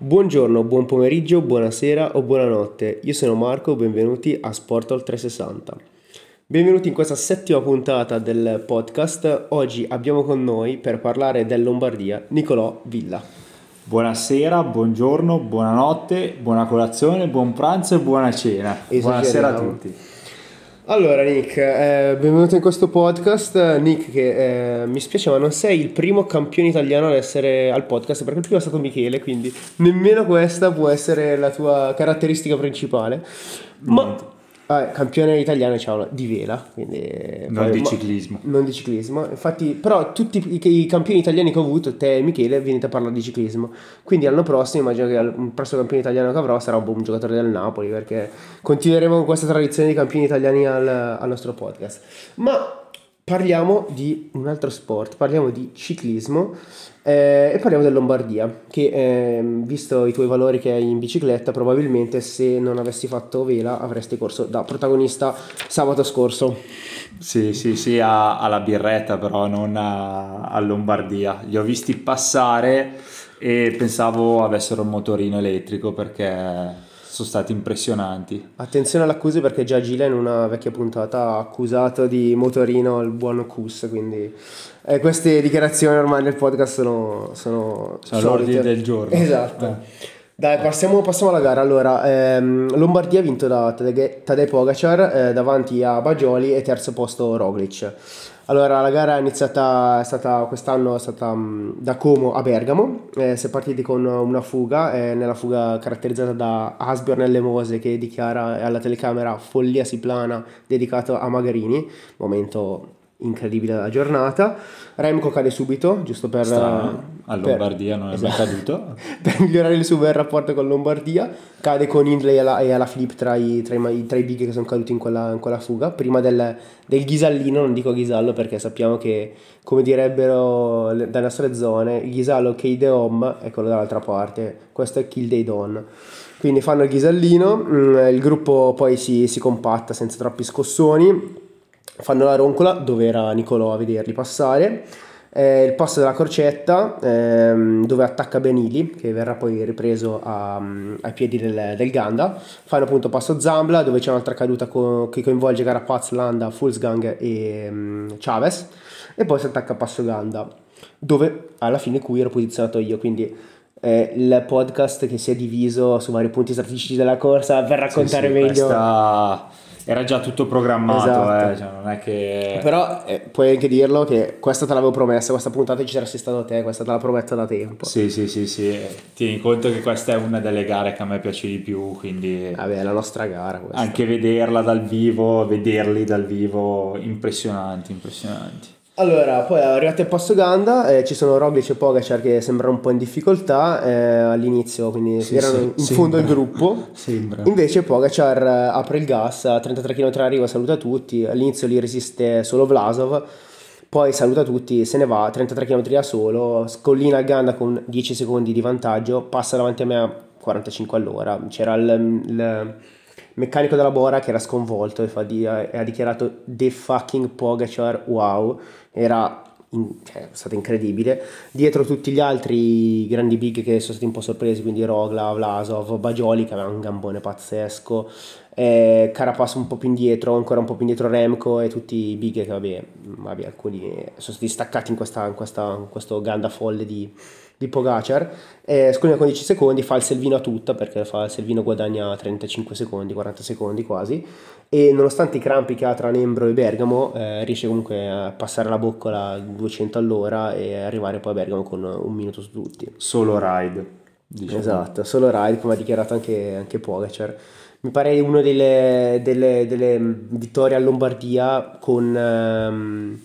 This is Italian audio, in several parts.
Buongiorno, buon pomeriggio, buonasera o buonanotte. Io sono Marco, benvenuti a Sportol 360. Benvenuti in questa settima puntata del podcast. Oggi abbiamo con noi per parlare del Lombardia Nicolò Villa. Buonasera, buongiorno, buonanotte, buona colazione, buon pranzo e buona cena. Buonasera a tutti. Allora Nick, eh, benvenuto in questo podcast. Nick, che eh, mi spiace ma non sei il primo campione italiano ad essere al podcast perché il primo è stato Michele, quindi nemmeno questa può essere la tua caratteristica principale. Ma Ah, campione italiano diciamo, di vela, quindi, non poi, di ciclismo. Non di ciclismo, infatti, però tutti i, i, campioni italiani che ho avuto, te e Michele, venite a parlare di ciclismo. Quindi l'anno prossimo, immagino che il prossimo campione italiano che avrò sarà un buon giocatore del Napoli, perché continueremo con questa tradizione di campioni italiani al, al nostro podcast. Ma parliamo di un altro sport, parliamo di ciclismo eh, e parliamo del Lombardia, che eh, visto i tuoi valori che hai in bicicletta, probabilmente se non avessi fatto vela avresti corso da protagonista sabato scorso. Sì, sì, sì, a, alla birretta però, non a, a Lombardia. Li ho visti passare e pensavo avessero un motorino elettrico perché sono stati impressionanti. Attenzione alle accuse perché già Gila in una vecchia puntata ha accusato di motorino il buon Kus, quindi eh, queste dichiarazioni ormai nel podcast sono, sono, sono l'ordine del giorno. Esatto. Eh. Dai, passiamo, passiamo, alla gara. Allora, ehm, Lombardia ha vinto da Tadej Pogacar eh, davanti a Bagioli e terzo posto Roglic. Allora, la gara è iniziata, è stata, quest'anno è stata um, da Como a Bergamo, eh, si è partiti con una fuga, eh, nella fuga caratterizzata da Asbjorn nelle Mose che dichiara alla telecamera follia si plana dedicato a Magarini, momento incredibile della giornata. Remco cade subito, giusto per... Strano. A Lombardia per, non è esatto, mai caduto. per migliorare il suo bel rapporto con Lombardia. Cade con Hindley e alla, e alla flip tra i, tra, i, tra i big che sono caduti in quella, in quella fuga. Prima del, del, ghisallino, non dico ghisallo perché sappiamo che, come direbbero dalle nostre zone, il ghisallo che de home è quello dall'altra parte. Questo è kill day dawn. Quindi fanno il ghisallino, mm, il gruppo poi si, si compatta senza troppi scossoni fanno la roncola dove era Nicolò a vederli passare. Eh, il passo della crocetta ehm, dove attacca Benili che verrà poi ripreso a, ai piedi del, del, Ganda. Fanno appunto passo Zambla dove c'è un'altra caduta co- che coinvolge Carapaz, Landa, Fulsgang e um, Chavez. E poi si attacca a passo Ganda dove alla fine qui ero posizionato io. Quindi eh, il podcast che si è diviso su vari punti strategici della corsa. Per raccontare sì, sì, meglio questa era già tutto programmato, esatto. eh, cioè non è che... Però eh, puoi anche dirlo che questa te l'avevo promessa, questa puntata ci saresti stato te, questa te la prometto da tempo. Sì, sì, sì, sì. Tieni conto che questa è una delle gare che a me piace di più, quindi... Vabbè, è la nostra gara questa. Anche vederla dal vivo, vederli dal vivo, impressionanti, impressionanti. Allora, poi arrivati al passo Ganda, eh, ci sono Roglic e Pogacar che sembrano un po' in difficoltà eh, all'inizio, quindi sì, erano sì, in sembra. fondo al gruppo. Sembra. Invece Pogacar eh, apre il gas a 33 km arriva, saluta tutti, all'inizio li resiste solo Vlasov, poi saluta tutti, se ne va, 33 km da solo, scollina il Ganda con 10 secondi di vantaggio, passa davanti a me a 45 all'ora, c'era il, il meccanico della Bora che era sconvolto e, di, e ha dichiarato The fucking Pogacar, wow era in, cioè, è stato incredibile. Dietro tutti gli altri grandi big che sono stati un po' sorpresi, quindi Rogla, Vlasov, Bagioli che aveva un gambone pazzesco, eh, Carapaz un po' più indietro, ancora un po' più indietro Remco e tutti i big che vabbè, vabbè alcuni sono stati staccati in, questa, in, questa, in questo ganda folle di, di Pogacar eh, con 10 secondi fa il Selvino a tutta perché fa il Selvino guadagna 35 secondi 40 secondi quasi e nonostante i crampi che ha tra Nembro e Bergamo eh, riesce comunque a passare la boccola a 200 all'ora e arrivare poi a Bergamo con un minuto su tutti solo ride diciamo. esatto solo ride come ha dichiarato anche, anche Pogacar mi pare una delle, delle, delle vittorie a Lombardia con um,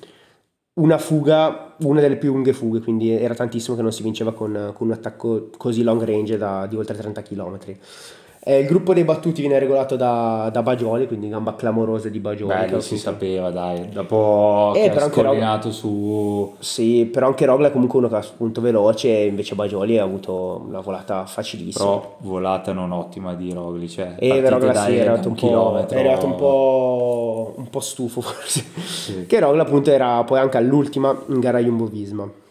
una fuga, una delle più lunghe fughe, quindi era tantissimo che non si vinceva con, con un attacco così long range da, di oltre 30 km. Eh, il gruppo dei battuti viene regolato da, da Bagioli, quindi gamba clamorosa di Bagioli. Beh, lo si sapeva, dai. Dopo eh, che ha scoordinato su... Sì, però anche Rogla è comunque uno che ha spunto veloce, invece Bagioli ha avuto una volata facilissima. Però volata non ottima di Rogli, cioè... E eh, Rogla sì, è arrivato un, po', è arrivato un po', un po' stufo forse. Sì. Che Rogla appunto era poi anche all'ultima in gara Jumbo-Visma.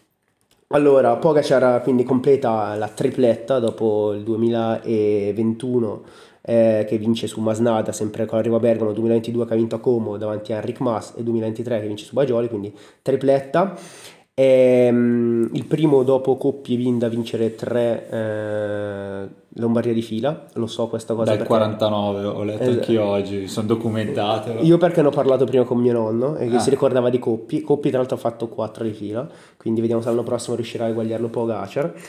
Allora, Pogacar quindi completa la tripletta dopo il 2021 eh, che vince su Masnada, sempre con l'arrivo a Bergamo, 2022 che ha vinto a Como davanti a Enric Mas e 2023 che vince su Bagioli, quindi tripletta. È, um, il primo dopo Coppi e Vinda a vincere tre eh, Lombardia di fila, lo so questa cosa. Dal perché... 49, ho letto es- anche oggi, sono documentato. Io perché ne ho parlato prima con mio nonno e che ah. si ricordava di Coppi. Coppi tra l'altro ha fatto 4 di fila, quindi vediamo se l'anno prossimo riuscirà a eguagliarlo Pogacar. E, ehm,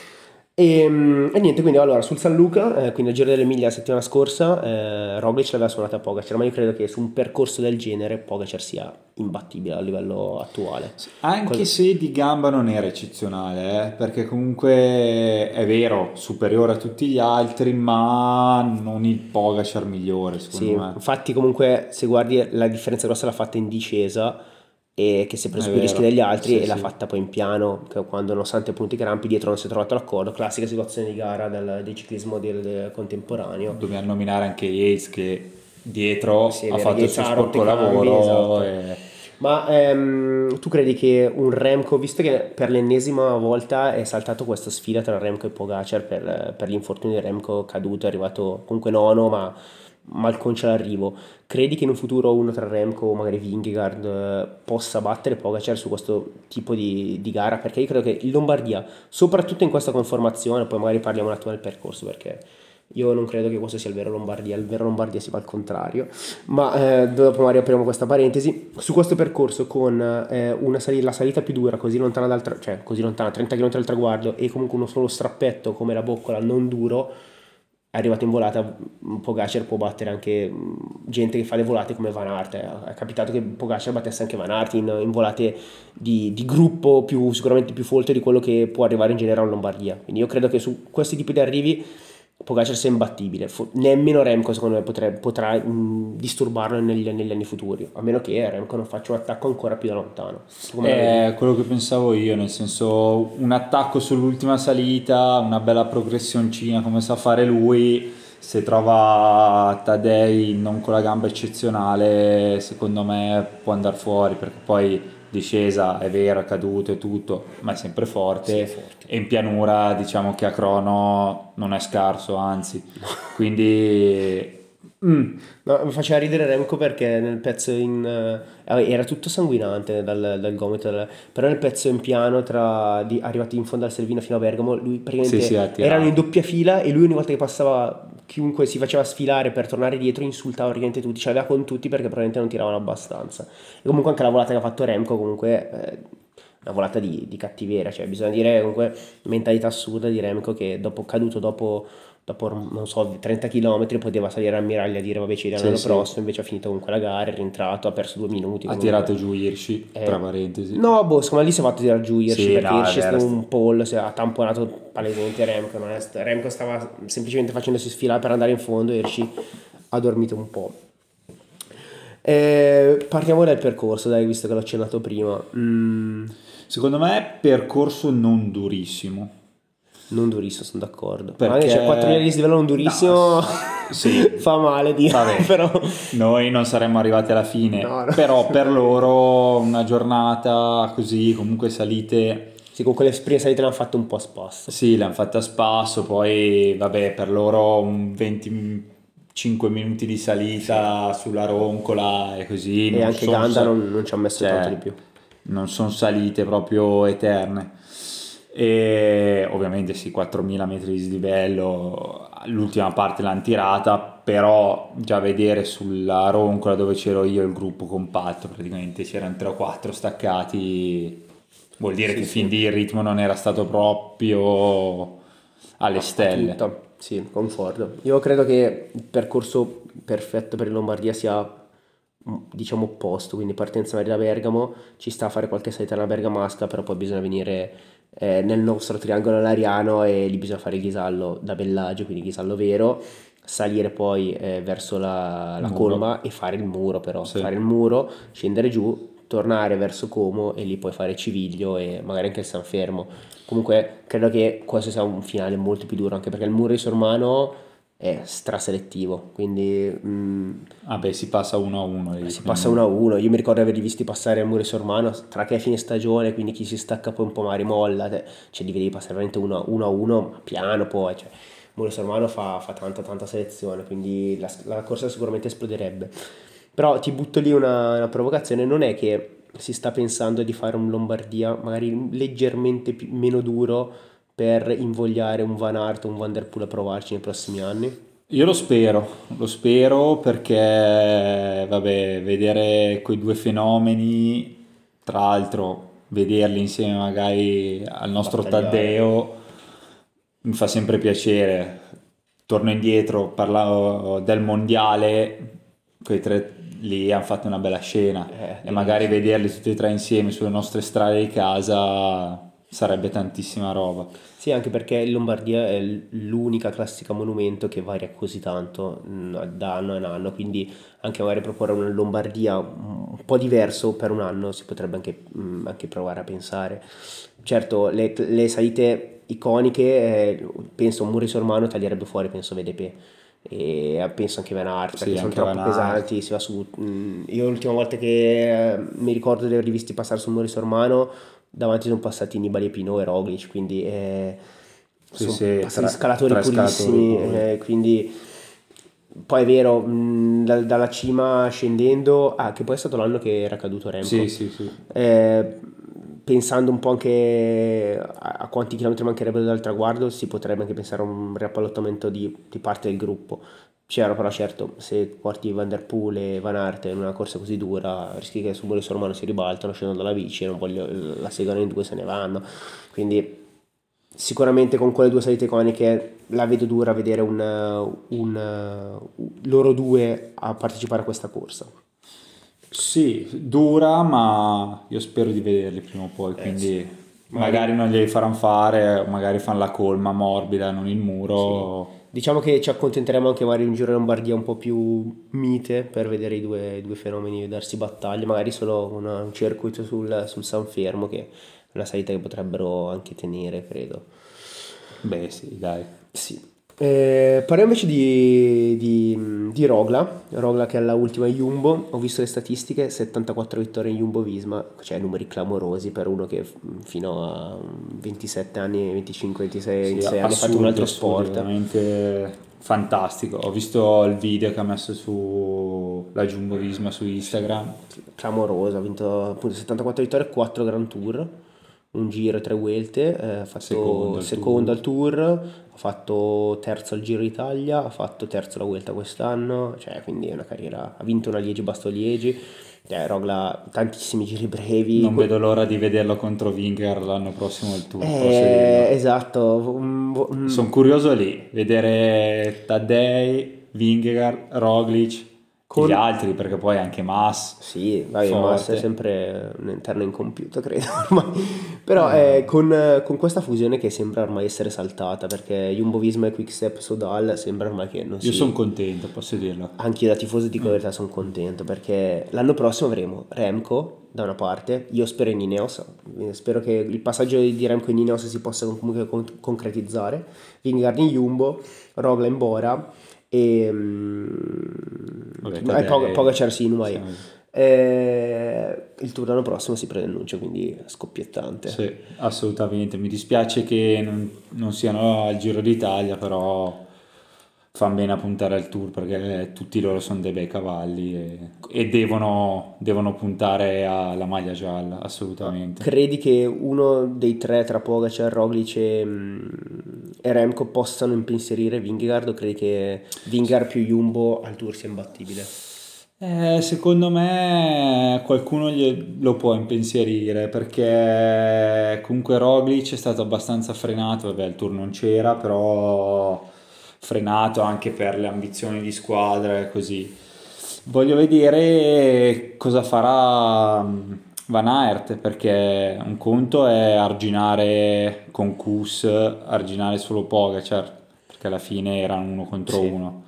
e, niente, quindi allora sul San Luca, eh, quindi al Giro dell'Emilia la settimana scorsa, eh, Roglic l'aveva suonata a Pogacar, ma io credo che su un percorso del genere Pogacar sia imbattibile a livello attuale. Anche Cos- se di gamba non era eccezionale, eh, perché comunque è vero, superiore a tutti gli altri, ma non il Pogacar migliore, secondo sì, me. Infatti comunque se guardi la differenza grossa l'ha fatta in discesa e che si è preso più rischi degli altri sì, e sì. l'ha fatta poi in piano quando nonostante punti crampi dietro non si è trovato l'accordo classica situazione di gara del, del ciclismo del, del contemporaneo dobbiamo nominare anche Yates che dietro sì, ha fatto il suo sporco lavoro esatto. e... ma ehm, tu credi che un Remco visto che per l'ennesima volta è saltato questa sfida tra Remco e Pogacar per, per l'infortunio di Remco caduto è arrivato comunque nono ma malconcia l'arrivo. Credi che in un futuro uno tra Remco o magari Vingegaard eh, possa battere Pogacar su questo tipo di, di, gara? Perché io credo che il Lombardia, soprattutto in questa conformazione, poi magari parliamo un attimo del percorso perché io non credo che questo sia il vero Lombardia, il vero Lombardia si fa al contrario, ma eh, dopo magari apriamo questa parentesi. Su questo percorso con eh, sali- la salita più dura, così lontana dal tra- cioè così lontana, 30 km dal traguardo e comunque uno solo strappetto come la boccola non duro, arrivato in volata Pogacar può battere anche gente che fa le volate come Van Aert. È capitato che Pogacar battesse anche Van Aert in, in volate di, di, gruppo più, sicuramente più folte di quello che può arrivare in generale in Lombardia. Quindi io credo che su questi tipi di arrivi Pogacar sia imbattibile, nemmeno Remco secondo me potrebbe, potrà mh, disturbarlo negli, negli, anni futuri, a meno che Remco non faccia un attacco ancora più da lontano. È quello che pensavo io, nel senso un attacco sull'ultima salita, una bella progressioncina come sa fare lui, se trova Tadei non con la gamba eccezionale, secondo me può andare fuori perché poi discesa è vero, è caduto e tutto, ma è sempre forte. Sì, forte. E in pianura diciamo che a crono non è scarso, anzi. Quindi... Mm. No, mi faceva ridere Remco perché nel pezzo in... Uh, era tutto sanguinante dal, dal gomito, dal, però nel pezzo in piano tra di, arrivati in fondo al Servino fino a Bergamo, lui praticamente sì, sì, erano in doppia fila e lui ogni volta che passava chiunque si faceva sfilare per tornare dietro insultava praticamente tutti, ce l'aveva con tutti perché probabilmente non tiravano abbastanza. E comunque anche la volata che ha fatto Remco comunque eh, una volata di, di cattiveria, cioè bisogna dire comunque mentalità assurda di Remco che dopo caduto dopo dopo non so 30 km poteva salire a Miraglia e dire vabbè ci vediamo sì, l'anno prossimo invece ha finito comunque la gara è rientrato ha perso due minuti ha tirato giù Hirschi eh, tra parentesi. No boh secondo me lì si è fatto tirare giù Hirschi sì, perché no, Hirschi è stato un pollo si ha tamponato palesemente Remco non è, Remco stava semplicemente facendosi sfilare per andare in fondo e Hirschi ha dormito un po' eh, parliamo del percorso dai visto che l'ho accennato prima. Mm. secondo me percorso non durissimo non durissimo, sono d'accordo. Perché c'è 4 linee di livello non durissimo. No, sì. fa male dire, però... Noi non saremmo arrivati alla fine, no, no. però per loro una giornata così, comunque salite... Sì, comunque le prime salite le hanno fatte un po' a spasso. Sì, le hanno fatte a spasso, poi vabbè, per loro un 25 minuti di salita sì. sulla roncola e così. E anche Ganda sal- non, non, ci ha messo cioè, tanto di più. Non sono salite proprio eterne e ovviamente sì 4000 metri di dislivello l'ultima parte l'hanno tirata però già vedere sulla roncola dove c'ero io il gruppo compatto praticamente c'erano 3 o 4 staccati vuol dire sì, che sì. fin lì il ritmo non era stato proprio alle stelle tutto. sì concordo io credo che il percorso perfetto per il Lombardia sia diciamo opposto quindi partenza da Bergamo ci sta a fare qualche salita Bergamasca però poi bisogna venire eh, nel nostro triangolo lariano e lì bisogna fare il ghisallo da Bellagio, quindi ghisallo vero, salire poi eh, verso la, la colma e fare il muro però, sì. fare il muro, scendere giù, tornare verso Como e lì poi fare Civiglio e magari anche il San Fermo. Comunque credo che questo sia un finale molto più duro anche perché il muro di Sormano è straselettivo, quindi... Mm, Vabbè, si passa 1 a 1. Si passa 1 a 1. Io mi ricordo di averli visti passare a Mure Sormano tra che è fine stagione, quindi chi si stacca poi un po' magari molla, cioè li vedi passare veramente 1 a 1, piano poi, cioè, Mure Sormano fa, fa tanta tanta selezione, quindi la, la, corsa sicuramente esploderebbe. Però ti butto lì una, una provocazione, non è che si sta pensando di fare un Lombardia magari leggermente più, meno duro per invogliare un Van Aert o un Van Der Poel a provarci nei prossimi anni? Io lo spero, lo spero perché, vabbè, vedere quei due fenomeni, tra l'altro vederli insieme magari al nostro Battagliare. Taddeo mi fa sempre piacere. Torno indietro, parlavo del mondiale, quei tre lì hanno fatto una bella scena eh, e magari vederli tutti e tre insieme sulle nostre strade di casa sarebbe tantissima roba. Sì, anche perché Lombardia è l'unica classica monumento che varia così tanto mm, da anno in anno, quindi anche magari proporre una Lombardia un po' diverso per un anno si potrebbe anche, mm, anche provare a pensare. Certo, le, le salite iconiche, eh, penso Muri Sormano taglierebbe fuori, penso VDP e penso anche Van Aert perché sì, sono troppo pesanti si va su, mm, io l'ultima volta che eh, mi ricordo di averli visti passare su Muri Sormano davanti sono passati Nibali Pino e Roglic, quindi eh, sì, sono sì, passati tra, scalatori tra purissimi, scalatori eh, quindi poi è vero, mh, da, dalla cima scendendo, ah, che poi è stato l'anno che era caduto Remco. Sì, sì, sì. Eh, pensando un po' anche a, a, quanti chilometri mancherebbero dal traguardo, si potrebbe anche pensare a un riappallottamento di, di parte del gruppo. C'era però certo, se porti Van Der Poel e Van Aert in una corsa così dura, rischi che su Boris Romano si ribaltano scendono dalla bici e non voglio, la seguono in due se ne vanno. Quindi sicuramente con quelle due salite iconiche la vedo dura vedere un, un, loro due a partecipare a questa corsa. Sì, dura, ma io spero di vederli prima o poi, eh, quindi sì. magari, magari non glieli faranno fare, magari fanno la colma morbida, non il muro. Sì Diciamo che ci accontenteremo anche magari un giro in Lombardia un po' più mite per vedere i due, i due fenomeni darsi battaglia, magari solo una, un circuito sul, sul San Fermo che è una salita che potrebbero anche tenere, credo. Beh sì, dai. Sì. Eh, parliamo invece di, di, di, Rogla, Rogla che è la ultima Jumbo, ho visto le statistiche, 74 vittorie in Jumbo Visma, cioè numeri clamorosi per uno che fino a 27 anni, 25, 26, sì, 26 anni ha fatto un altro sport. Veramente fantastico, ho visto il video che ha messo su la Jumbo Visma su Instagram. Clamoroso, ha vinto appunto 74 vittorie, 4 Grand Tour un giro e tre vuelte, eh, ha fatto secondo, secondo al tour, ha fatto terzo al Giro d'Italia, ha fatto terzo la Vuelta quest'anno, cioè quindi è una carriera, ha vinto una Liegi Basto Liegi, cioè, Rogla tantissimi giri brevi. Non vedo l'ora di vederlo contro Winger l'anno prossimo al tour. Eh, esatto. Sono curioso lì, vedere Taddei, Winger, Roglic con... gli altri perché poi anche Mass sì vai, Mass è sempre un interno incompiuto credo ormai però eh. eh, con, con, questa fusione che sembra ormai essere saltata perché Jumbo Visma e Quickstep Sodal sembra ormai che non io sono contento posso dirlo anche io da tifoso dico mm. la verità sono contento perché l'anno prossimo avremo Remco da una parte io spero in Ineos spero che il passaggio di Remco in Ineos si possa comunque concretizzare Vingegaard in Jumbo Rogla in Bora e Vabbè, eh, Pog- Pogacar sì, numai. Eh, il tour l'anno prossimo si preannuncia quindi scoppiettante. Sì assolutamente. Mi dispiace che non, non siano al Giro d'Italia però fanno bene a puntare al tour perché tutti loro sono dei bei cavalli e, e devono, devono, puntare alla maglia gialla assolutamente. Credi che uno dei tre tra Pogacar, Roglic e, mm, e Remco possano impensierire Vingegaard o credi che Vingegaard più Jumbo al tour sia imbattibile? Eh, secondo me qualcuno lo può impensierire perché comunque Roglic è stato abbastanza frenato, vabbè il tour non c'era però frenato anche per le ambizioni di squadra e così. Voglio vedere cosa farà mm, Van Aert perché un conto è arginare con Kus, arginare solo Pogacar perché alla fine erano uno contro sì. uno.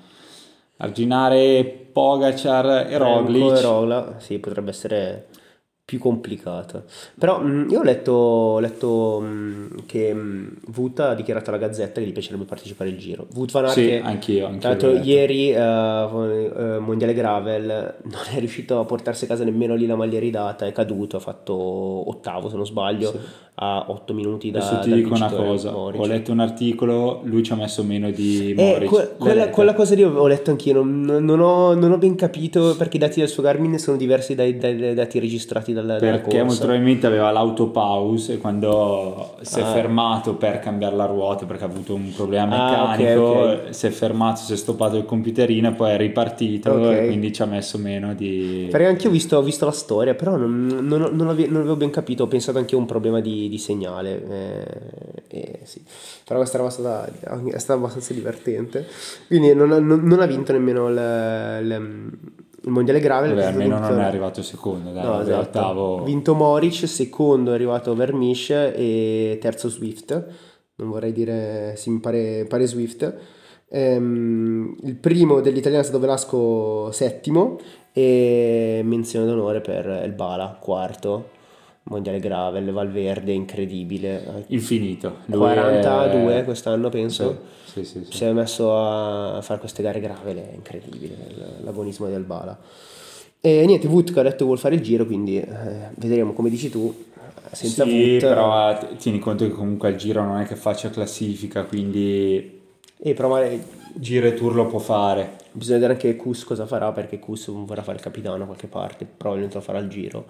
Arginare Pogacar e Roglic. e Rogla, sì, potrebbe essere più complicata. Però mh, io ho letto, ho letto mh, che mh, Wood ha dichiarato alla Gazzetta che gli piacerebbe partecipare al giro. Wood Van Aert Sì, che, anch'io, anch'io tra l'altro ieri eh, eh, Mondiale Gravel non è riuscito a portarsi a casa nemmeno lì la maglia ridata, è caduto, ha fatto ottavo se non sbaglio, Sì. a 8 minuti da, Adesso ti dico una cosa, Moric. ho letto un articolo, lui ci ha messo meno di Eh, Moric. que- L'hai quella, quella cosa lì ho letto anch'io, non, non ho, non ho ben capito perché i dati del suo Garmin sono diversi dai, dai- dai dati registrati dalla, dalla Perché molto probabilmente aveva l'autopause e quando si è Ah. fermato per cambiare la ruota perché ha avuto un problema Ah, meccanico, ok. si è fermato, si è stoppato il computerino e poi è ripartito Ok. e quindi ci ha messo meno di... Perché anche io ho visto, ho visto la storia, però non, non, non non avevo ben capito, ho pensato anche a un problema di, di segnale. eh, eh, sì. Però questa roba è stata, è stata abbastanza divertente. Quindi non, ha- non- non ha vinto nemmeno il, il- mondiale grave. Vabbè, almeno vinto- non è arrivato secondo, dai, No, esatto. ottavo... Vinto Moric, secondo è arrivato Vermish e terzo Swift. Non vorrei dire, sì, mi pare, pare Swift. Ehm, il primo dell'italiano è stato Velasco settimo e menzione d'onore per il Bala quarto. Mondiale Gravel, Valverde, incredibile. Infinito. Lui 42 è- quest'anno penso. Sì, sì, sì. Si è messo a fare queste gare gravel, è incredibile l'agonismo del Bala. E niente, Wood ha detto che vuole fare il giro, quindi eh, vedremo come dici tu. Senza Sì, Wood, però eh, tieni conto che comunque al giro non è che faccia classifica, quindi E provare, giro e tour lo può fare. bisogna vedere anche Kus cosa farà, perché Kus vorrà fare il capitano da qualche parte, probabilmente lo farà al giro.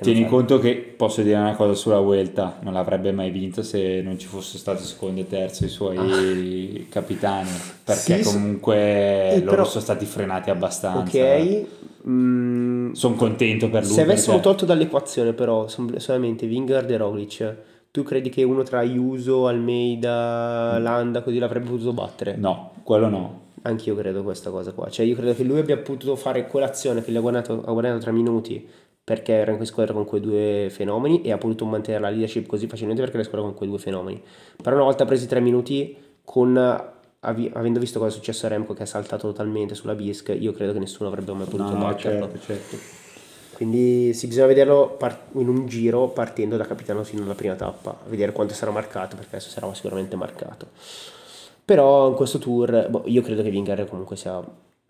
Tieni fa- conto che posso dire una cosa sulla Vuelta, non l'avrebbe mai vinto se non ci fosse stato secondo e terzo i suoi capitani, perché Ah. Sì, comunque Eh, loro però- sono stati frenati abbastanza. Ok, mm, Sono contento per lui. Se avessimo perché- tolto dall'equazione però solamente Vingard e Roglic, tu credi che uno tra Ayuso, Almeida, Landa così l'avrebbe potuto battere? No, quello no. Anch'io credo questa cosa qua. Cioè io credo che lui abbia potuto fare quell'azione che gli ha guadagnato, ha guadagnato tre minuti perché era in squadra con quei due fenomeni e ha potuto mantenere la leadership così facilmente perché era in squadra con quei due fenomeni. Però una volta presi tre minuti, con, avi- avendo visto cosa è successo a Remco che ha saltato totalmente sulla Bisc, io credo che nessuno avrebbe mai potuto No, batterlo. certo, certo. Quindi sì, bisogna vederlo par- in un giro partendo da capitano fino alla prima tappa, vedere quanto sarà marcato, perché adesso sarà sicuramente marcato. Però in questo tour, boh, io credo che Vingar comunque sia...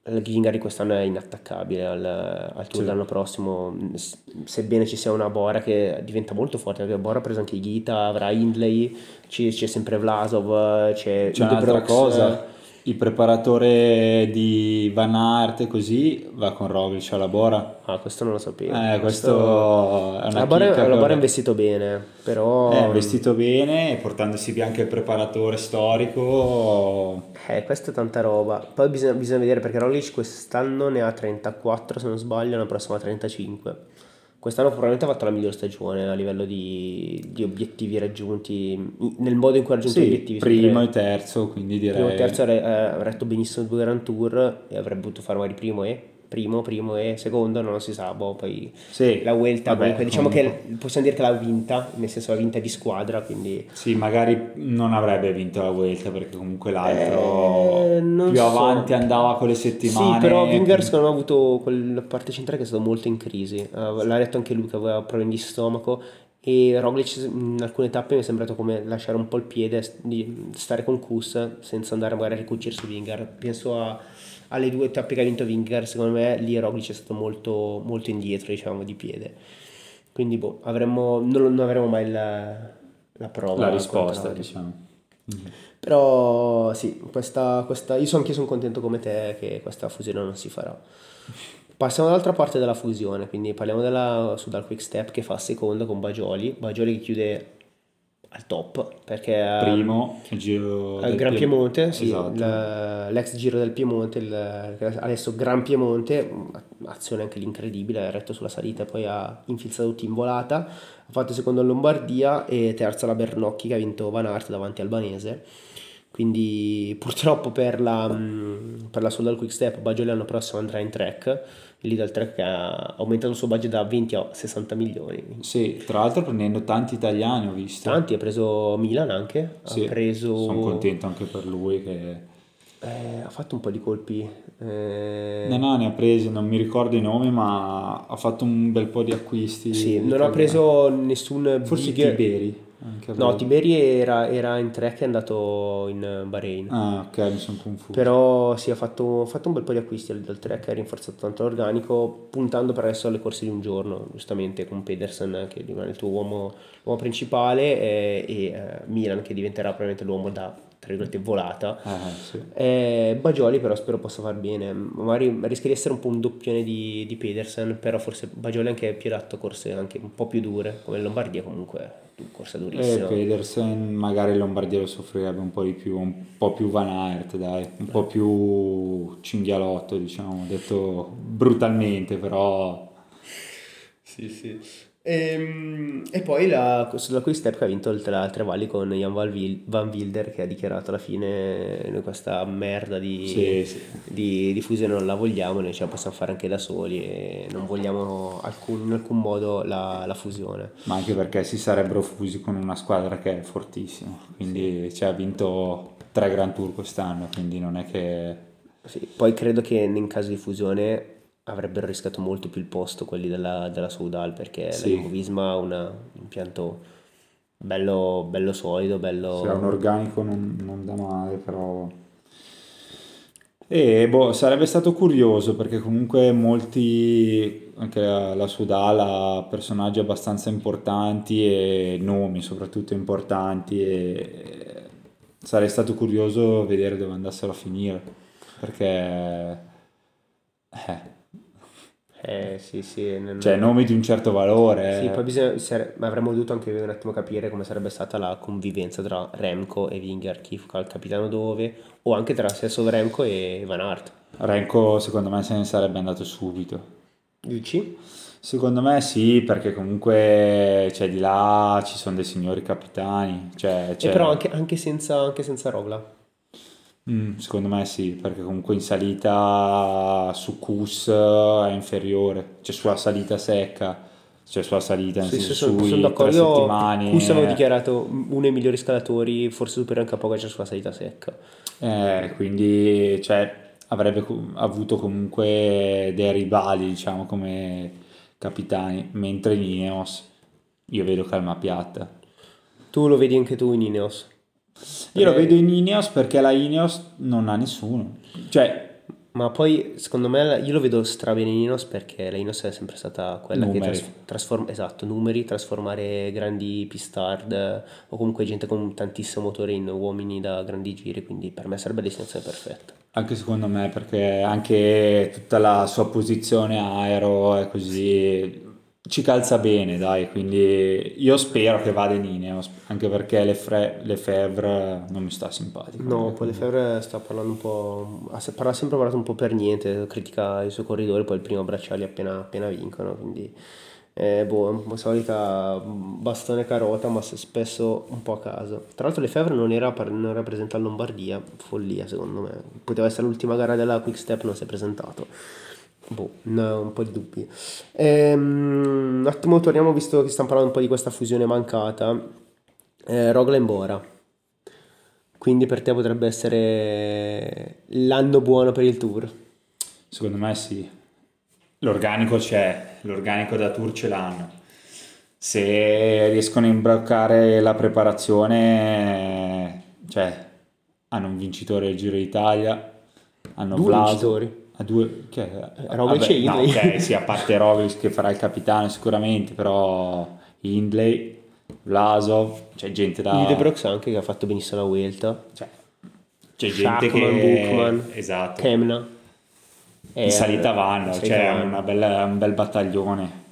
Il Vingar di quest'anno è inattaccabile al, al tour Sì. dell'anno prossimo, sebbene ci sia una Bora che diventa molto forte, perché Bora ha preso anche Ghita, avrà Hindley, c'è, c'è sempre Vlasov, c'è, C'è cosa, il preparatore di Van Aert e così va con Roglic alla Bora. Ah, questo non lo sapevo. Eh, questo è una La Bora, la Bora è investito bene, però... È investito bene, e portandosi via anche il preparatore storico. Eh, questa è tanta roba. Poi bisogna, bisogna vedere perché Roglic quest'anno ne ha 34 se non sbaglio, l'anno prossimo ha 35. Quest'anno probabilmente ha fatto la migliore stagione a livello di, di obiettivi raggiunti, nel modo in cui ha raggiunto gli Sì, obiettivi. primo e terzo, quindi direi... primo e terzo re- ha retto benissimo due Grand Tour e avrebbe potuto fare magari primo e primo, primo e secondo, non si sa, boh, poi Sì, la Vuelta vabbè, comunque diciamo comunque. che possiamo dire che l'ha vinta, nel senso l'ha vinta di squadra, quindi Sì, magari non avrebbe vinto la Vuelta perché comunque l'altro Eh, più so. avanti andava con le settimane. Sì, però Winger secondo me ha avuto quella parte centrale che è stata molto in crisi. Eh, l'ha detto anche lui che aveva problemi di stomaco e Roglic in alcune tappe mi è sembrato come lasciare un po' il piede, di stare con Kus senza andare magari a ricucirsi Winger. Penso a- alle due tappe che ha vinto Winger, secondo me lì Roglic è stato molto, molto indietro, diciamo, di piede. Quindi boh, avremmo, non, non avremo mai la, la prova. la risposta, diciamo. Però sì, questa, questa, io sono anche sono contento come te che questa fusione non si farà. Passiamo dall'altra parte della fusione, quindi parliamo della Sudal Quick Step che fa secondo con Bagioli, Bagioli che chiude al top perché Primo, il giro al Gran Pie- Piemonte, sì, Esatto. il- l'ex giro del Piemonte, il- adesso Gran Piemonte, azione anche lì incredibile, ha retto sulla salita poi ha infilzato tutti in volata, ha fatto secondo in Lombardia e terza la Bernocchi che ha vinto Van Aert davanti al Banese. Quindi purtroppo per la, mh, per la Soldal Quick Step Bagioli l'anno prossimo andrà in track, il Lidl Track ha aumentato il suo budget da 20 a 60 milioni. Sì, tra l'altro prendendo tanti italiani ho visto. Tanti, ha preso Milan anche, Sì, ha preso... Sono contento anche per lui che Eh, ha fatto un po' di colpi. Eh, No, no, ne ha presi, non mi ricordo i nomi, ma ha fatto un bel po' di acquisti. sì, non ha preso nessun Forse big- Tiberi. No. Tiberi era, era in tre che è andato in Bahrain. Ah, ok, mi sono confuso. Però sì, ha fatto, fatto un bel po' di acquisti al- dal track, ha rinforzato tanto l'organico, puntando per adesso alle corse di un giorno, giustamente con Pedersen che rimane il tuo uomo, l'uomo principale e, e, eh, Milan che diventerà probabilmente l'uomo da, tra virgolette, volata. Eh, sì. Eh, Bagioli però spero possa far bene, magari rischia di essere un po' un doppione di, di Pedersen, però forse Bagioli anche più adatto a corse anche un po' più dure, come in Lombardia comunque, corsa durissima. Pedersen magari il Lombardia lo soffrirebbe un po' di più, un po' più Van Aert, dai, un po' più cinghialotto, diciamo, detto brutalmente, però Sì, sì. Ehm, E, poi la, sulla Quick Step che ha vinto il tra, Trevalli con Jan Van Wil- Van Wilder che ha dichiarato alla fine noi questa merda di, Sì, sì. di, di fusione non la vogliamo, noi ce la possiamo fare anche da soli e non vogliamo alcun- in alcun modo la, la fusione. ma anche perché si sarebbero fusi con una squadra che è fortissima, quindi cioè, ha vinto tre Grand Tour quest'anno, quindi non è che... Sì, Poi credo che in caso di fusione avrebbero rischiato molto più il posto quelli della, della Soudal perché Sì. la Jumbo Visma ha un impianto bello, bello solido, bello... Ha un organico non, non da male, però... E boh, sarebbe stato curioso perché comunque molti, anche la, la Sudal ha personaggi abbastanza importanti e nomi soprattutto importanti e sarei stato curioso vedere dove andassero a finire perché... Eh, Eh sì, sì. non- cioè nomi di un certo valore. Sì, poi bisogna, sare- avremmo dovuto anche un attimo capire come sarebbe stata la convivenza tra Remco e Winger, chi fa il capitano dove, o anche tra stesso Remco e Van Aert. Renko secondo me se ne sarebbe andato subito. Dici? Secondo me sì, perché comunque cioè, di là ci sono dei signori capitani. Cioè, E c'è- però anche, anche senza, anche senza Rogla. Mm, secondo me sì, perché comunque in salita su Kus è inferiore, cioè sulla salita secca, cioè sulla salita Sì, sì, sono, sui sono d'accordo. Io settimane. Kus avevo dichiarato uno dei migliori scalatori, forse superiore anche a Pogacar sulla salita secca. Eh, quindi cioè, avrebbe avuto comunque dei rivali, diciamo, come capitani, mentre in Ineos io vedo calma piatta. Tu lo vedi anche tu in Ineos. Io lo Eh, vedo in Ineos perché la Ineos non ha nessuno. Cioè, Ma poi secondo me io lo vedo strabene in Ineos perché la Ineos è sempre stata quella Numeri. che trasforma, trasforma, esatto, numeri, trasformare grandi pistard eh, o comunque gente con tantissimo motore in uomini da grandi giri, quindi per me sarebbe destinazione perfetta. anche secondo me, perché anche tutta la sua posizione aero è così, ci calza bene, dai, quindi io spero che vada in Ineos, anche perché le Lefebvre non mi sta simpatico. No, poi Lefebvre sta parlando un po', ha parla sempre parlato un po' per niente, critica i suoi corridori, poi il primo bracciali appena, appena vincono, quindi eh, boh, po' solita mm, bastone carota, ma spesso un po' a caso. Tra l'altro Lefebvre non era, non era presente a Lombardia, follia secondo me, poteva essere l'ultima gara della Quick Step, non si è presentato. Boh, no, un po' di dubbi. Ehm, un attimo torniamo, visto che stiamo parlando un po' di questa fusione mancata. Eh, Rogla in Bora. Quindi per te potrebbe essere l'anno buono per il tour. Secondo me sì. L'organico c'è, l'organico da tour ce l'hanno. Se riescono a imbroccare la preparazione, cioè hanno un vincitore del Giro d'Italia, hanno Due Vlaso, vincitori. A due, che, Roglic e no, Hindley. ok, sì, a parte Roglic che farà il capitano sicuramente, però Hindley, Vlasov, c'è gente da... Lidebrox anche che ha fatto benissimo la Vuelta. Cioè, c'è gente Schachmann, che... Buchmann, esatto. Kemna. In salita eh, salita cioè vanno. una bella- un bel battaglione.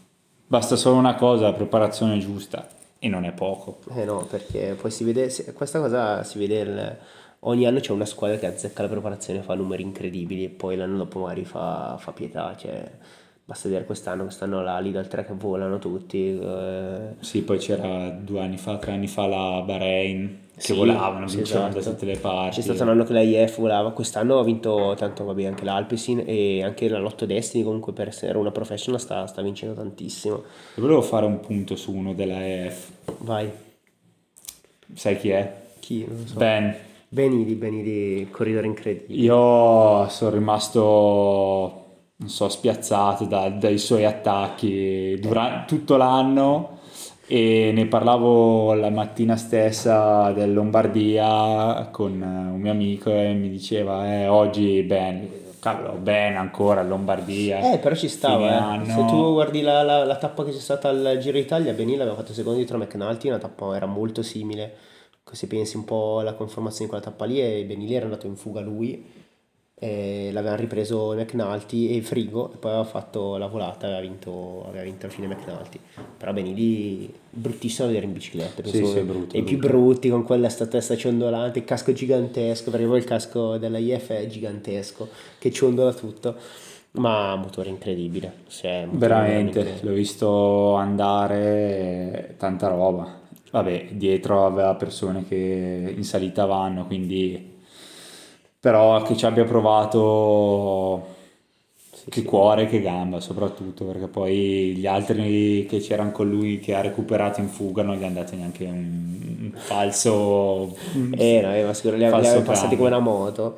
Basta solo una cosa, la preparazione giusta e non è poco. Eh no, perché poi si vede, questa cosa si vede, il- ogni anno c'è una squadra che azzecca la preparazione, fa numeri incredibili e poi l'anno dopo magari fa, fa pietà, cioè basta vedere quest'anno, quest'anno la Lidl 3 che volano tutti, eh, Sì, poi c'era due anni fa, tre anni fa la Bahrain che Sì, volavano, sì, vincevano esatto. da tutte le parti. C'è stato un anno che la IF volava, quest'anno ha vinto tanto vabbè anche l'Alpecin e anche la Lotto Destiny comunque per essere una professional sta, sta vincendo tantissimo. Io volevo fare un punto su uno della EF. Vai, Sai chi è? chi? Non lo so. Ben, Benidi, Benidi, corridore incredibile. Io sono rimasto non so, spiazzato da, dai suoi attacchi durante tutto l'anno e ne parlavo la mattina stessa del Lombardia con un mio amico e mi diceva eh, oggi bene cavolo bene ancora Lombardia eh però ci stava eh. se tu guardi la, la, la, tappa che c'è stata al Giro d'Italia Benilla aveva fatto secondo dietro McNulty una tappa era molto simile se pensi un po' alla conformazione di quella tappa lì e Benilli era andato in fuga lui e l'avevano ripreso McNulty e Frigo e poi aveva fatto la volata aveva vinto, aveva vinto alla fine McNulty. Però Benilli bruttissimo da vedere in bicicletta penso sì, sì, brutto, i più brutti con quella testa ciondolante il casco gigantesco perché poi il casco della IF è gigantesco che ciondola tutto. Ma motore incredibile cioè, motore veramente, veramente l'ho visto andare tanta roba vabbè dietro aveva persone che in salita vanno quindi però che ci abbia provato che cuore che gamba soprattutto perché poi gli altri che c'erano con lui che ha recuperato in fuga non gli hanno dato neanche un, falso eh no, eh, ma sicuro li, li passati come una moto.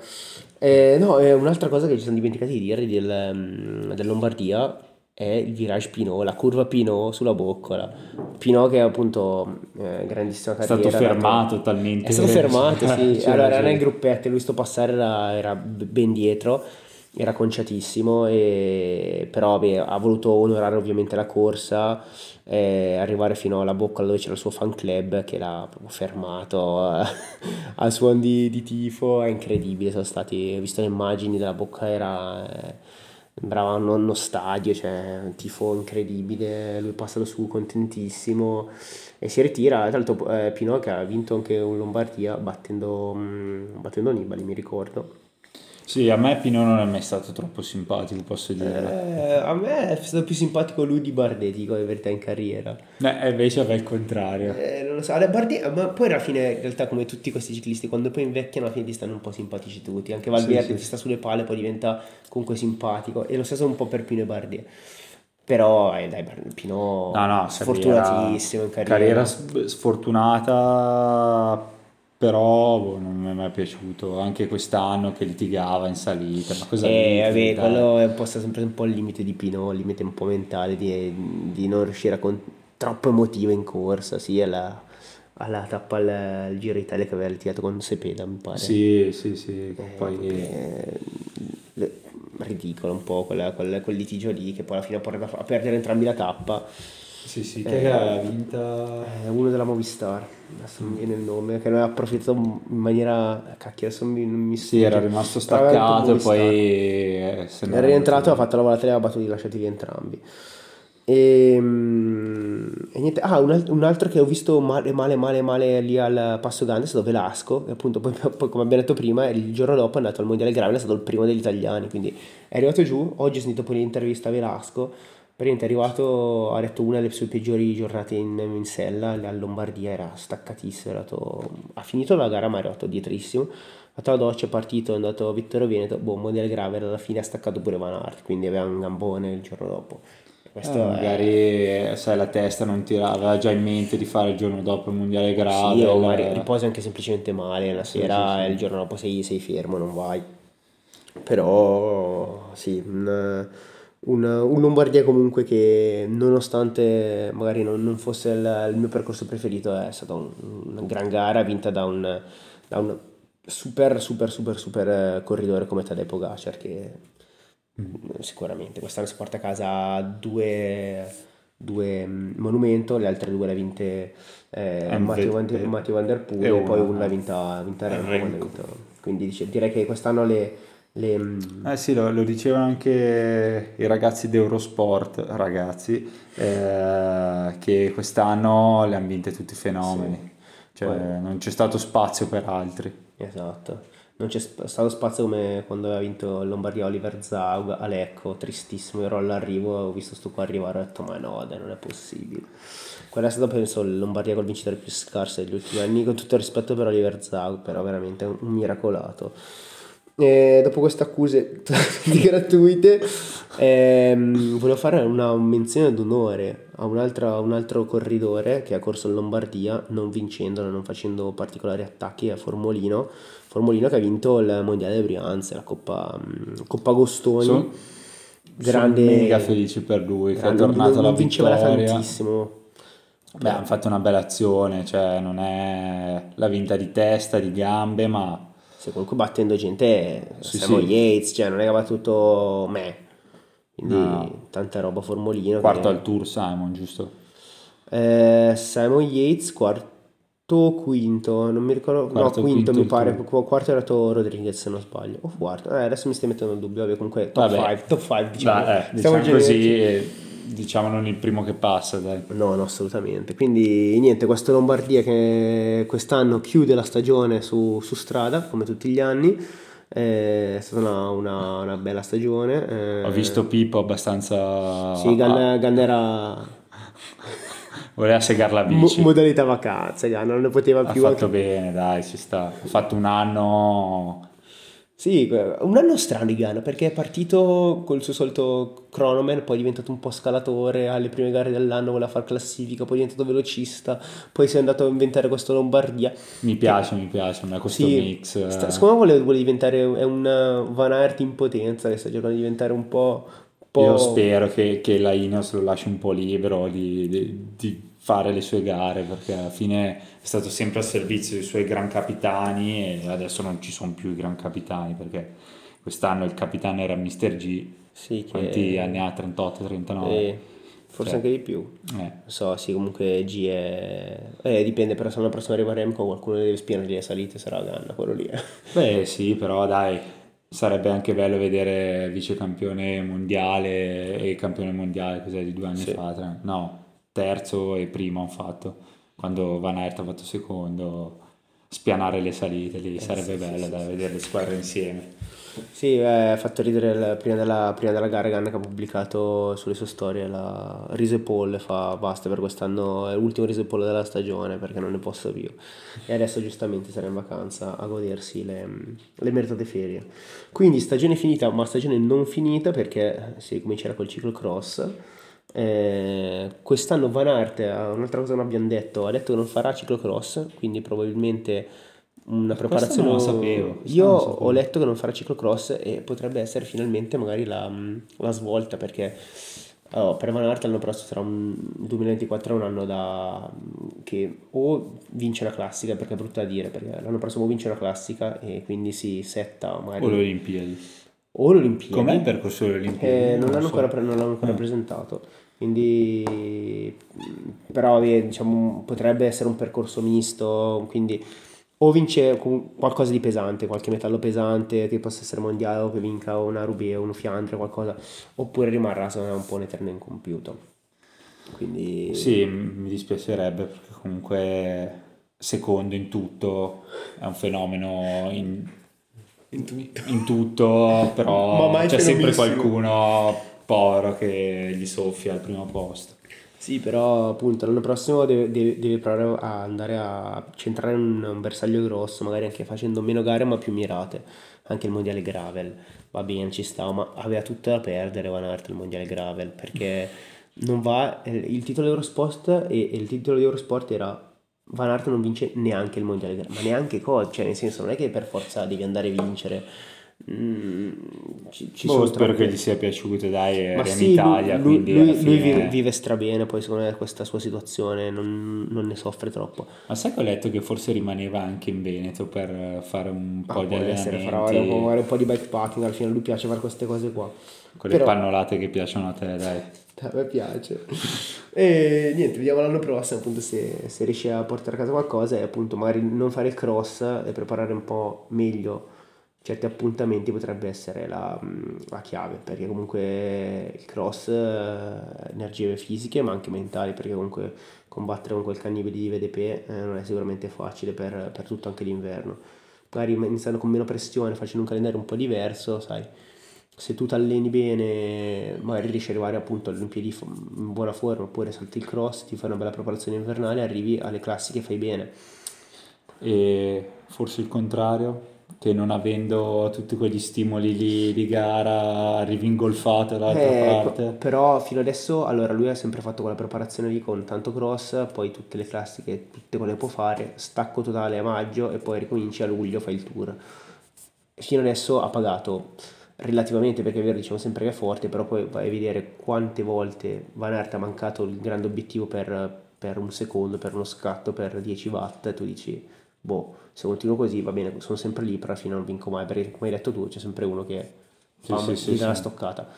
Eh, no, eh, un'altra cosa che ci siamo dimenticati di dire del, mm, del Lombardia è il virage Pinot, la curva Pinot sulla boccola. Pinot che è appunto eh, grandissima carriera. È stato fermato dato... talmente. È stato fermato, sì. allora era nel gruppetto, lui sto passare era, era ben dietro, era conciatissimo, e... però beh, ha voluto onorare ovviamente la corsa, e arrivare fino alla boccola dove c'era il suo fan club che l'ha proprio fermato eh, al suon di, di tifo, è incredibile, sono stati, ho visto le immagini della bocca, era... Eh, sembrava un nonno stadio, cioè un tifo incredibile, lui passa su contentissimo e si ritira, tra l'altro eh, Pinot che ha vinto anche un Lombardia battendo, mh, mm, battendo Nibali, mi ricordo. Sì, a me Pino non è mai stato troppo simpatico, posso dire. Eh, a me è stato più simpatico lui di Bardet, dico la verità, in carriera. Eh, invece a me il contrario. Eh, non lo so, Bardet, ma poi alla fine, in realtà, come tutti questi ciclisti, quando poi invecchiano, alla fine ti stanno un po' simpatici tutti. Anche Valverde sì, sì. ti sta sulle palle, poi diventa comunque simpatico. E lo stesso un po' per Pino e Bardet. Però, eh, dai, Pino no, no, sfortunatissimo in carriera. Carriera sfortunata però boh, non mi è mai piaciuto. Anche quest'anno che litigava in salita ma cosa eh, vabbè, quello è un po' sempre un po' il limite di Pino il limite un po' mentale di, di non riuscire a con troppo emotivo in corsa sì alla, alla tappa al, al Giro Italia che aveva litigato con Sepeda mi pare. Sì sì sì eh, poi eh, ridicolo un po' quella, quel, quel litigio lì che poi alla fine porta a perdere entrambi la tappa sì, sì, che eh, ha vinta? Eh, uno della Movistar, adesso non mi viene il nome, che ne ha approfittato in maniera... cacchio, adesso mi, non mi Sì, era rimasto staccato e poi... Eh, è rientrato, ha fatto la volata e ha battuti lasciati lì entrambi. E, ehm, e niente, ah, un, un, altro che ho visto male, male, male, male lì al Passo Grande è stato Velasco, e appunto poi, poi, come abbiamo detto prima, il giorno dopo è andato al Mondiale Gravel, è stato il primo degli italiani, quindi è arrivato giù, oggi ho sentito poi l'intervista a Velasco, Praticamente è arrivato, ha detto una delle sue peggiori giornate in, in sella, a Lombardia era staccatissimo, era andato, ha finito la gara ma è arrivato dietrissimo, ha fatto la doccia, è partito, è andato a Vittorio Veneto, boh, mondiale grave, alla fine ha staccato pure Van Aert, quindi aveva un gambone il giorno dopo. Questo eh, magari è... sai, la testa non tirava, aveva già in mente di fare il giorno dopo il mondiale grave. Sì, o magari riposi anche semplicemente male, la sì, sera sì, sì. il giorno dopo sei, sei fermo, non vai. Però sì, un un, un Lombardia comunque che nonostante magari non, non fosse il, il, mio percorso preferito è stata un, una gran gara vinta da un, da un super super super super corridore come Tadej Pogacar che mm. sicuramente. Quest'anno si porta a casa due, due monumento le altre due le ha vinte eh, Matteo, Van, Matteo Van Der Poel e, poi una l'ha vinta, vinta Renko quindi direi che quest'anno le le... Eh sì, lo, lo, dicevano anche i ragazzi d'Eurosport, ragazzi, eh, che quest'anno le hanno vinte tutti i fenomeni, sì. cioè Poi... non c'è stato spazio per altri. Esatto, non c'è stato spazio come quando aveva vinto Lombardia Oliver Zaug a Lecco, tristissimo, ero all'arrivo, ho visto sto qua arrivare e ho detto ma no, dai, non è possibile. Quella è stata penso Lombardia col vincitore più scarso degli ultimi anni, con tutto il rispetto per Oliver Zaug, però veramente un miracolato. E dopo queste accuse gratuite, ehm, volevo fare una menzione d'onore a un altro, un altro corridore che ha corso in Lombardia, non vincendo, non facendo particolari attacchi a Formolino. Formolino che ha vinto il Mondiale di Brianza, la Coppa, Coppa Agostoni. Sono, grande, sono mega felice per lui che è tornato non, alla non vinceva tantissimo. Beh, hanno fatto una bella azione, cioè non è la vinta di testa, di gambe, ma se comunque battendo gente sì, Samo sì. Yates, cioè non è che va tutto me. Quindi no. tanta roba formolino. Quarto che... al tour Simon, giusto? Eh, Simon Yates, quarto quinto, non mi ricordo, quarto, no quinto, quinto mi pare, tour. quarto era stato Rodriguez se non sbaglio, o quarto, eh, adesso mi stai mettendo in dubbio, vabbè comunque top 5, top 5 diciamo, Beh, eh, diciamo così diciamo non il primo che passa dai. No, no, assolutamente. Quindi niente, questo Lombardia che quest'anno chiude la stagione su, su strada, come tutti gli anni. È stata una, una, una bella stagione. Eh... Ho visto Pippo abbastanza... Sì, Ganna, Ganna era... Voleva segare la bici. Mo- modalità vacanza, non ne poteva più. Ha fatto anche... bene, dai, ci sta. Ha fatto un anno sì, un anno strano di Ghana perché è partito col suo solito cronoman, poi è diventato un po' scalatore, alle prime gare dell'anno voleva fare classifica, poi è diventato velocista, poi si è andato a inventare questo Lombardia. Mi piace, che... mi piace, a me questo sì, mix. Sta, secondo me vuole, vuole, diventare, è un Van Aert in potenza che sta cercando di diventare un po'... Un po'... Io spero che, che la Ineos lo lasci un po' libero di, di, di fare le sue gare perché alla fine è stato sempre al servizio dei suoi gran capitani e adesso non ci sono più i gran capitani perché quest'anno il capitano era Mr. G sì, quanti che... anni ha? 38, 39 eh, forse cioè, anche di più eh. non so sì comunque G è eh, dipende però se l'anno prossimo arriva Remco qualcuno deve spianare le salite sarà Ganna quello lì beh sì però dai sarebbe anche bello vedere vice campione mondiale e campione mondiale cos'è di due anni sì. fa no terzo e primo hanno fatto, quando Van Aert ha fatto secondo, spianare le salite lì, eh, sarebbe sì, bello sì, da sì. vedere le squadre insieme. Sì, eh, ha fatto ridere il, prima, della, prima della gara Ganna che ha pubblicato sulle sue storie la Rise Paul fa basta per quest'anno è l'ultimo Rise Paul della stagione perché non ne posso più e adesso giustamente sarà in vacanza a godersi le, le meritate ferie quindi stagione finita ma stagione non finita perché si comincerà col ciclo cross eh, quest'anno Van Aert, un'altra cosa che non abbiamo detto, ha detto che non farà ciclocross, quindi probabilmente una preparazione... Non lo sapevo. Io non sapevo. ho letto che non farà ciclocross e potrebbe essere finalmente magari la, la svolta perché allora, per Van Aert l'anno prossimo sarà un 2024 è un anno da che o vince la classica perché è brutta da dire perché l'anno prossimo vince la classica e quindi si setta magari o le Olimpiadi o le Olimpiadi. Com'è il percorso delle Olimpiadi? Eh, non, l'hanno so. ancora, non, l'hanno ancora, eh. presentato. Quindi, però diciamo, potrebbe essere un percorso misto. Quindi, o vince qualcosa di pesante, qualche metallo pesante che possa essere mondiale o che vinca una Rubia, un Fiandre, qualcosa, oppure rimarrà secondo me un po' un eterno incompiuto. Quindi... Sì, mi dispiacerebbe perché comunque secondo in tutto è un fenomeno in in tutto, in tutto però c'è sempre qualcuno povero che gli soffia al primo posto. Sì, però appunto l'anno prossimo deve, deve, deve provare a andare a centrare un, un, bersaglio grosso, magari anche facendo meno gare ma più mirate. Anche il mondiale gravel va bene, ci sta, ma aveva tutto da perdere Van Aert il mondiale gravel perché non va. Eh, il titolo Eurosport e, e il titolo di Eurosport era Van Aert non vince neanche il mondiale, ma neanche cosa, cioè nel senso non è che per forza devi andare a vincere. Mm, ci, ci boh, spero che gli sia piaciuto, dai, era sì, in Italia. Lui, lui, fine... lui vive, vive strabene, poi secondo me questa sua situazione non, non, ne soffre troppo. Ma sai che ho letto che forse rimaneva anche in Veneto per fare un po' ah, di allenamenti? Farà un po' di bikepacking, alla fine lui piace fare queste cose qua. Quelle Però... pannolate che piacciono a te, dai. A me piace. e niente, vediamo l'anno prossimo appunto se, se riesce a portare a casa qualcosa e appunto magari non fare il cross e preparare un po' meglio certi appuntamenti potrebbe essere la, la chiave perché comunque il cross energie fisiche ma anche mentali perché comunque combattere con quel cannibale di VDP eh, non è sicuramente facile per, per tutto anche l'inverno magari iniziando con meno pressione facendo un calendario un po' diverso sai se tu ti alleni bene, magari riesci ad arrivare appunto alle Olimpiadi in buona forma, oppure salti il cross, ti fai una bella preparazione invernale, arrivi alle classiche e fai bene. E forse il contrario, che non avendo tutti quegli stimoli lì di gara arrivi ingolfato dall'altra Eh, parte. p- però fino adesso, allora lui ha sempre fatto quella preparazione lì con tanto cross, poi tutte le classiche, tutte quelle che può fare, stacco totale a maggio e poi ricominci a luglio, fai il tour. Fino adesso ha pagato relativamente, perché è vero, diciamo sempre che è forte, però poi vai a vedere quante volte Van Aert ha mancato il grande obiettivo per, per un secondo, per uno scatto, per 10 watt, e tu dici, boh, se continuo così va bene, sono sempre lì, però alla fine non vinco mai, perché come hai detto tu c'è sempre uno che Sì, fa sì, gli sì, dà la stoccata.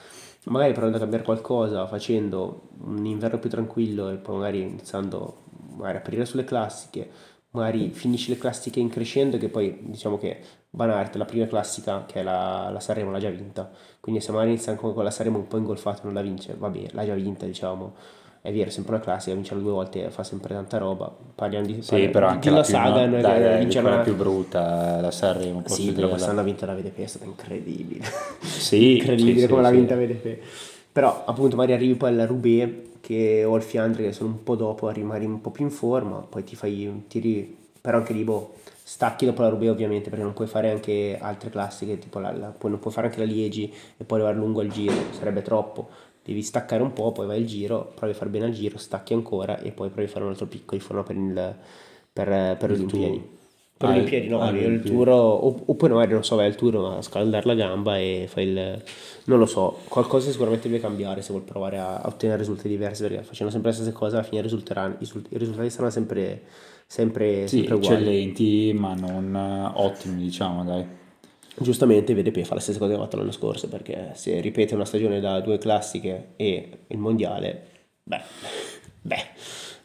Magari provando a cambiare qualcosa, facendo un inverno più tranquillo e poi magari iniziando magari a aprire sulle classiche, magari finisci le classiche in crescendo che poi diciamo che Van Aert la prima classica che è la, la Sanremo l'ha già vinta, quindi se magari inizia anche con la Sanremo un po' ingolfato e non la vince, vabbè, l'ha già vinta diciamo. È vero, è sempre una classica, vincerla due volte fa sempre tanta roba. Parliamo di, Sì, parliamo però anche di la la più, saga, no? Dai, dai, vince quella una- più brutta, la Sanremo, Sì, però quest'anno ha vinto la VDP, è stata incredibile. Sì, incredibile sì, come sì, l'ha sì. vinta VDP. Però appunto magari arrivi poi alla Roubaix che o al Fiandre che sono un po' dopo, magari un po' più in forma, poi ti fai tiri, però anche lì boh, stacchi dopo la Roubaix ovviamente perché non puoi fare anche altre classiche, tipo la, la- non puoi fare anche la Liegi e poi arrivare lungo al giro, sarebbe troppo. Devi staccare un po', poi vai al giro, provi a fare bene al giro, stacchi ancora e poi provi a fare un altro picco di forma per, il, per, per le Il Olimpiadi. Per Ah, le Olimpiadi no, ah, il le Olimpiadi. tour o- oppure magari non so, vai al tour a scaldare la gamba e fai il... non lo so, qualcosa sicuramente deve cambiare se vuol provare a, a ottenere risultati diversi perché facendo sempre la stessa cosa alla fine risulteranno, i risultati, i risultati saranno sempre, sempre, Sì, sempre uguali. eccellenti, ma non eh, ottimi, diciamo, dai. Giustamente VDP fa la stessa cosa che ha fatto l'anno scorso perché se ripete una stagione da due classiche e il mondiale, beh, beh,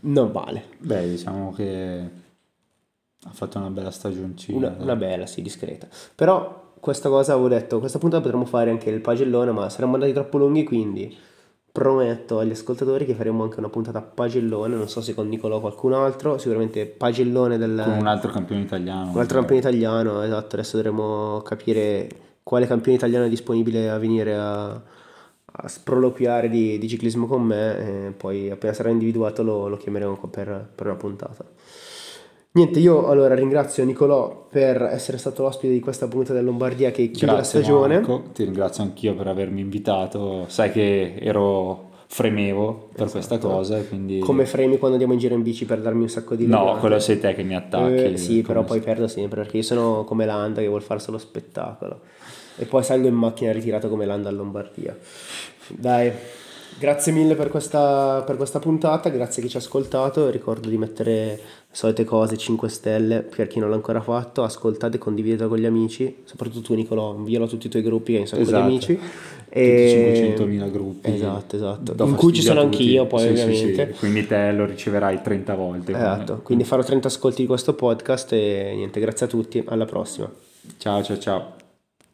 non vale. Beh, diciamo che ha fatto una bella stagioncina. Una, una bella, sì, discreta. Però questa cosa avevo detto, questa puntata potremmo fare anche il pagellone, ma saremmo andati troppo lunghi, quindi prometto agli ascoltatori che faremo anche una puntata a pagellone, non so se con Nicolò o qualcun altro, sicuramente pagellone del... Con un altro campione italiano. un altro campione italiano, esatto, adesso dovremo capire quale campione italiano è disponibile a venire a, a sproloquiare di, di ciclismo con me e poi appena sarà individuato lo, lo chiameremo qua per, per una puntata. Niente, io allora ringrazio Nicolò per essere stato l'ospite di questa puntata del Lombardia che chiude Grazie la stagione. Marco, ti ringrazio anch'io per avermi invitato. Sai che ero fremevo per questa cosa quindi... Esatto. Come fremi quando andiamo in giro in bici per darmi un sacco di No, quello sei te che mi attacchi. Eh, sì, però poi perdo sempre perché io sono come Landa che vuol fare solo spettacolo. E poi salgo in macchina ritirato come Landa a Lombardia. Dai, grazie mille per questa, per questa puntata, grazie a chi ci ha ascoltato. Ricordo di mettere solite cose 5 stelle per chi non l'ha ancora fatto. Ascoltate, condividete con gli amici, soprattutto tu Nicolò, invialo a tutti i tuoi gruppi che hai un sacco Esatto. di amici. Tutti 500.000 gruppi. Esatto, esatto. Do In cui ci sono anch'io, poi Sì, sì, ovviamente. sì. Quindi te lo riceverai 30 volte. Esatto, quindi farò 30 ascolti di questo podcast e niente, grazie a tutti, alla prossima. Ciao, ciao, ciao.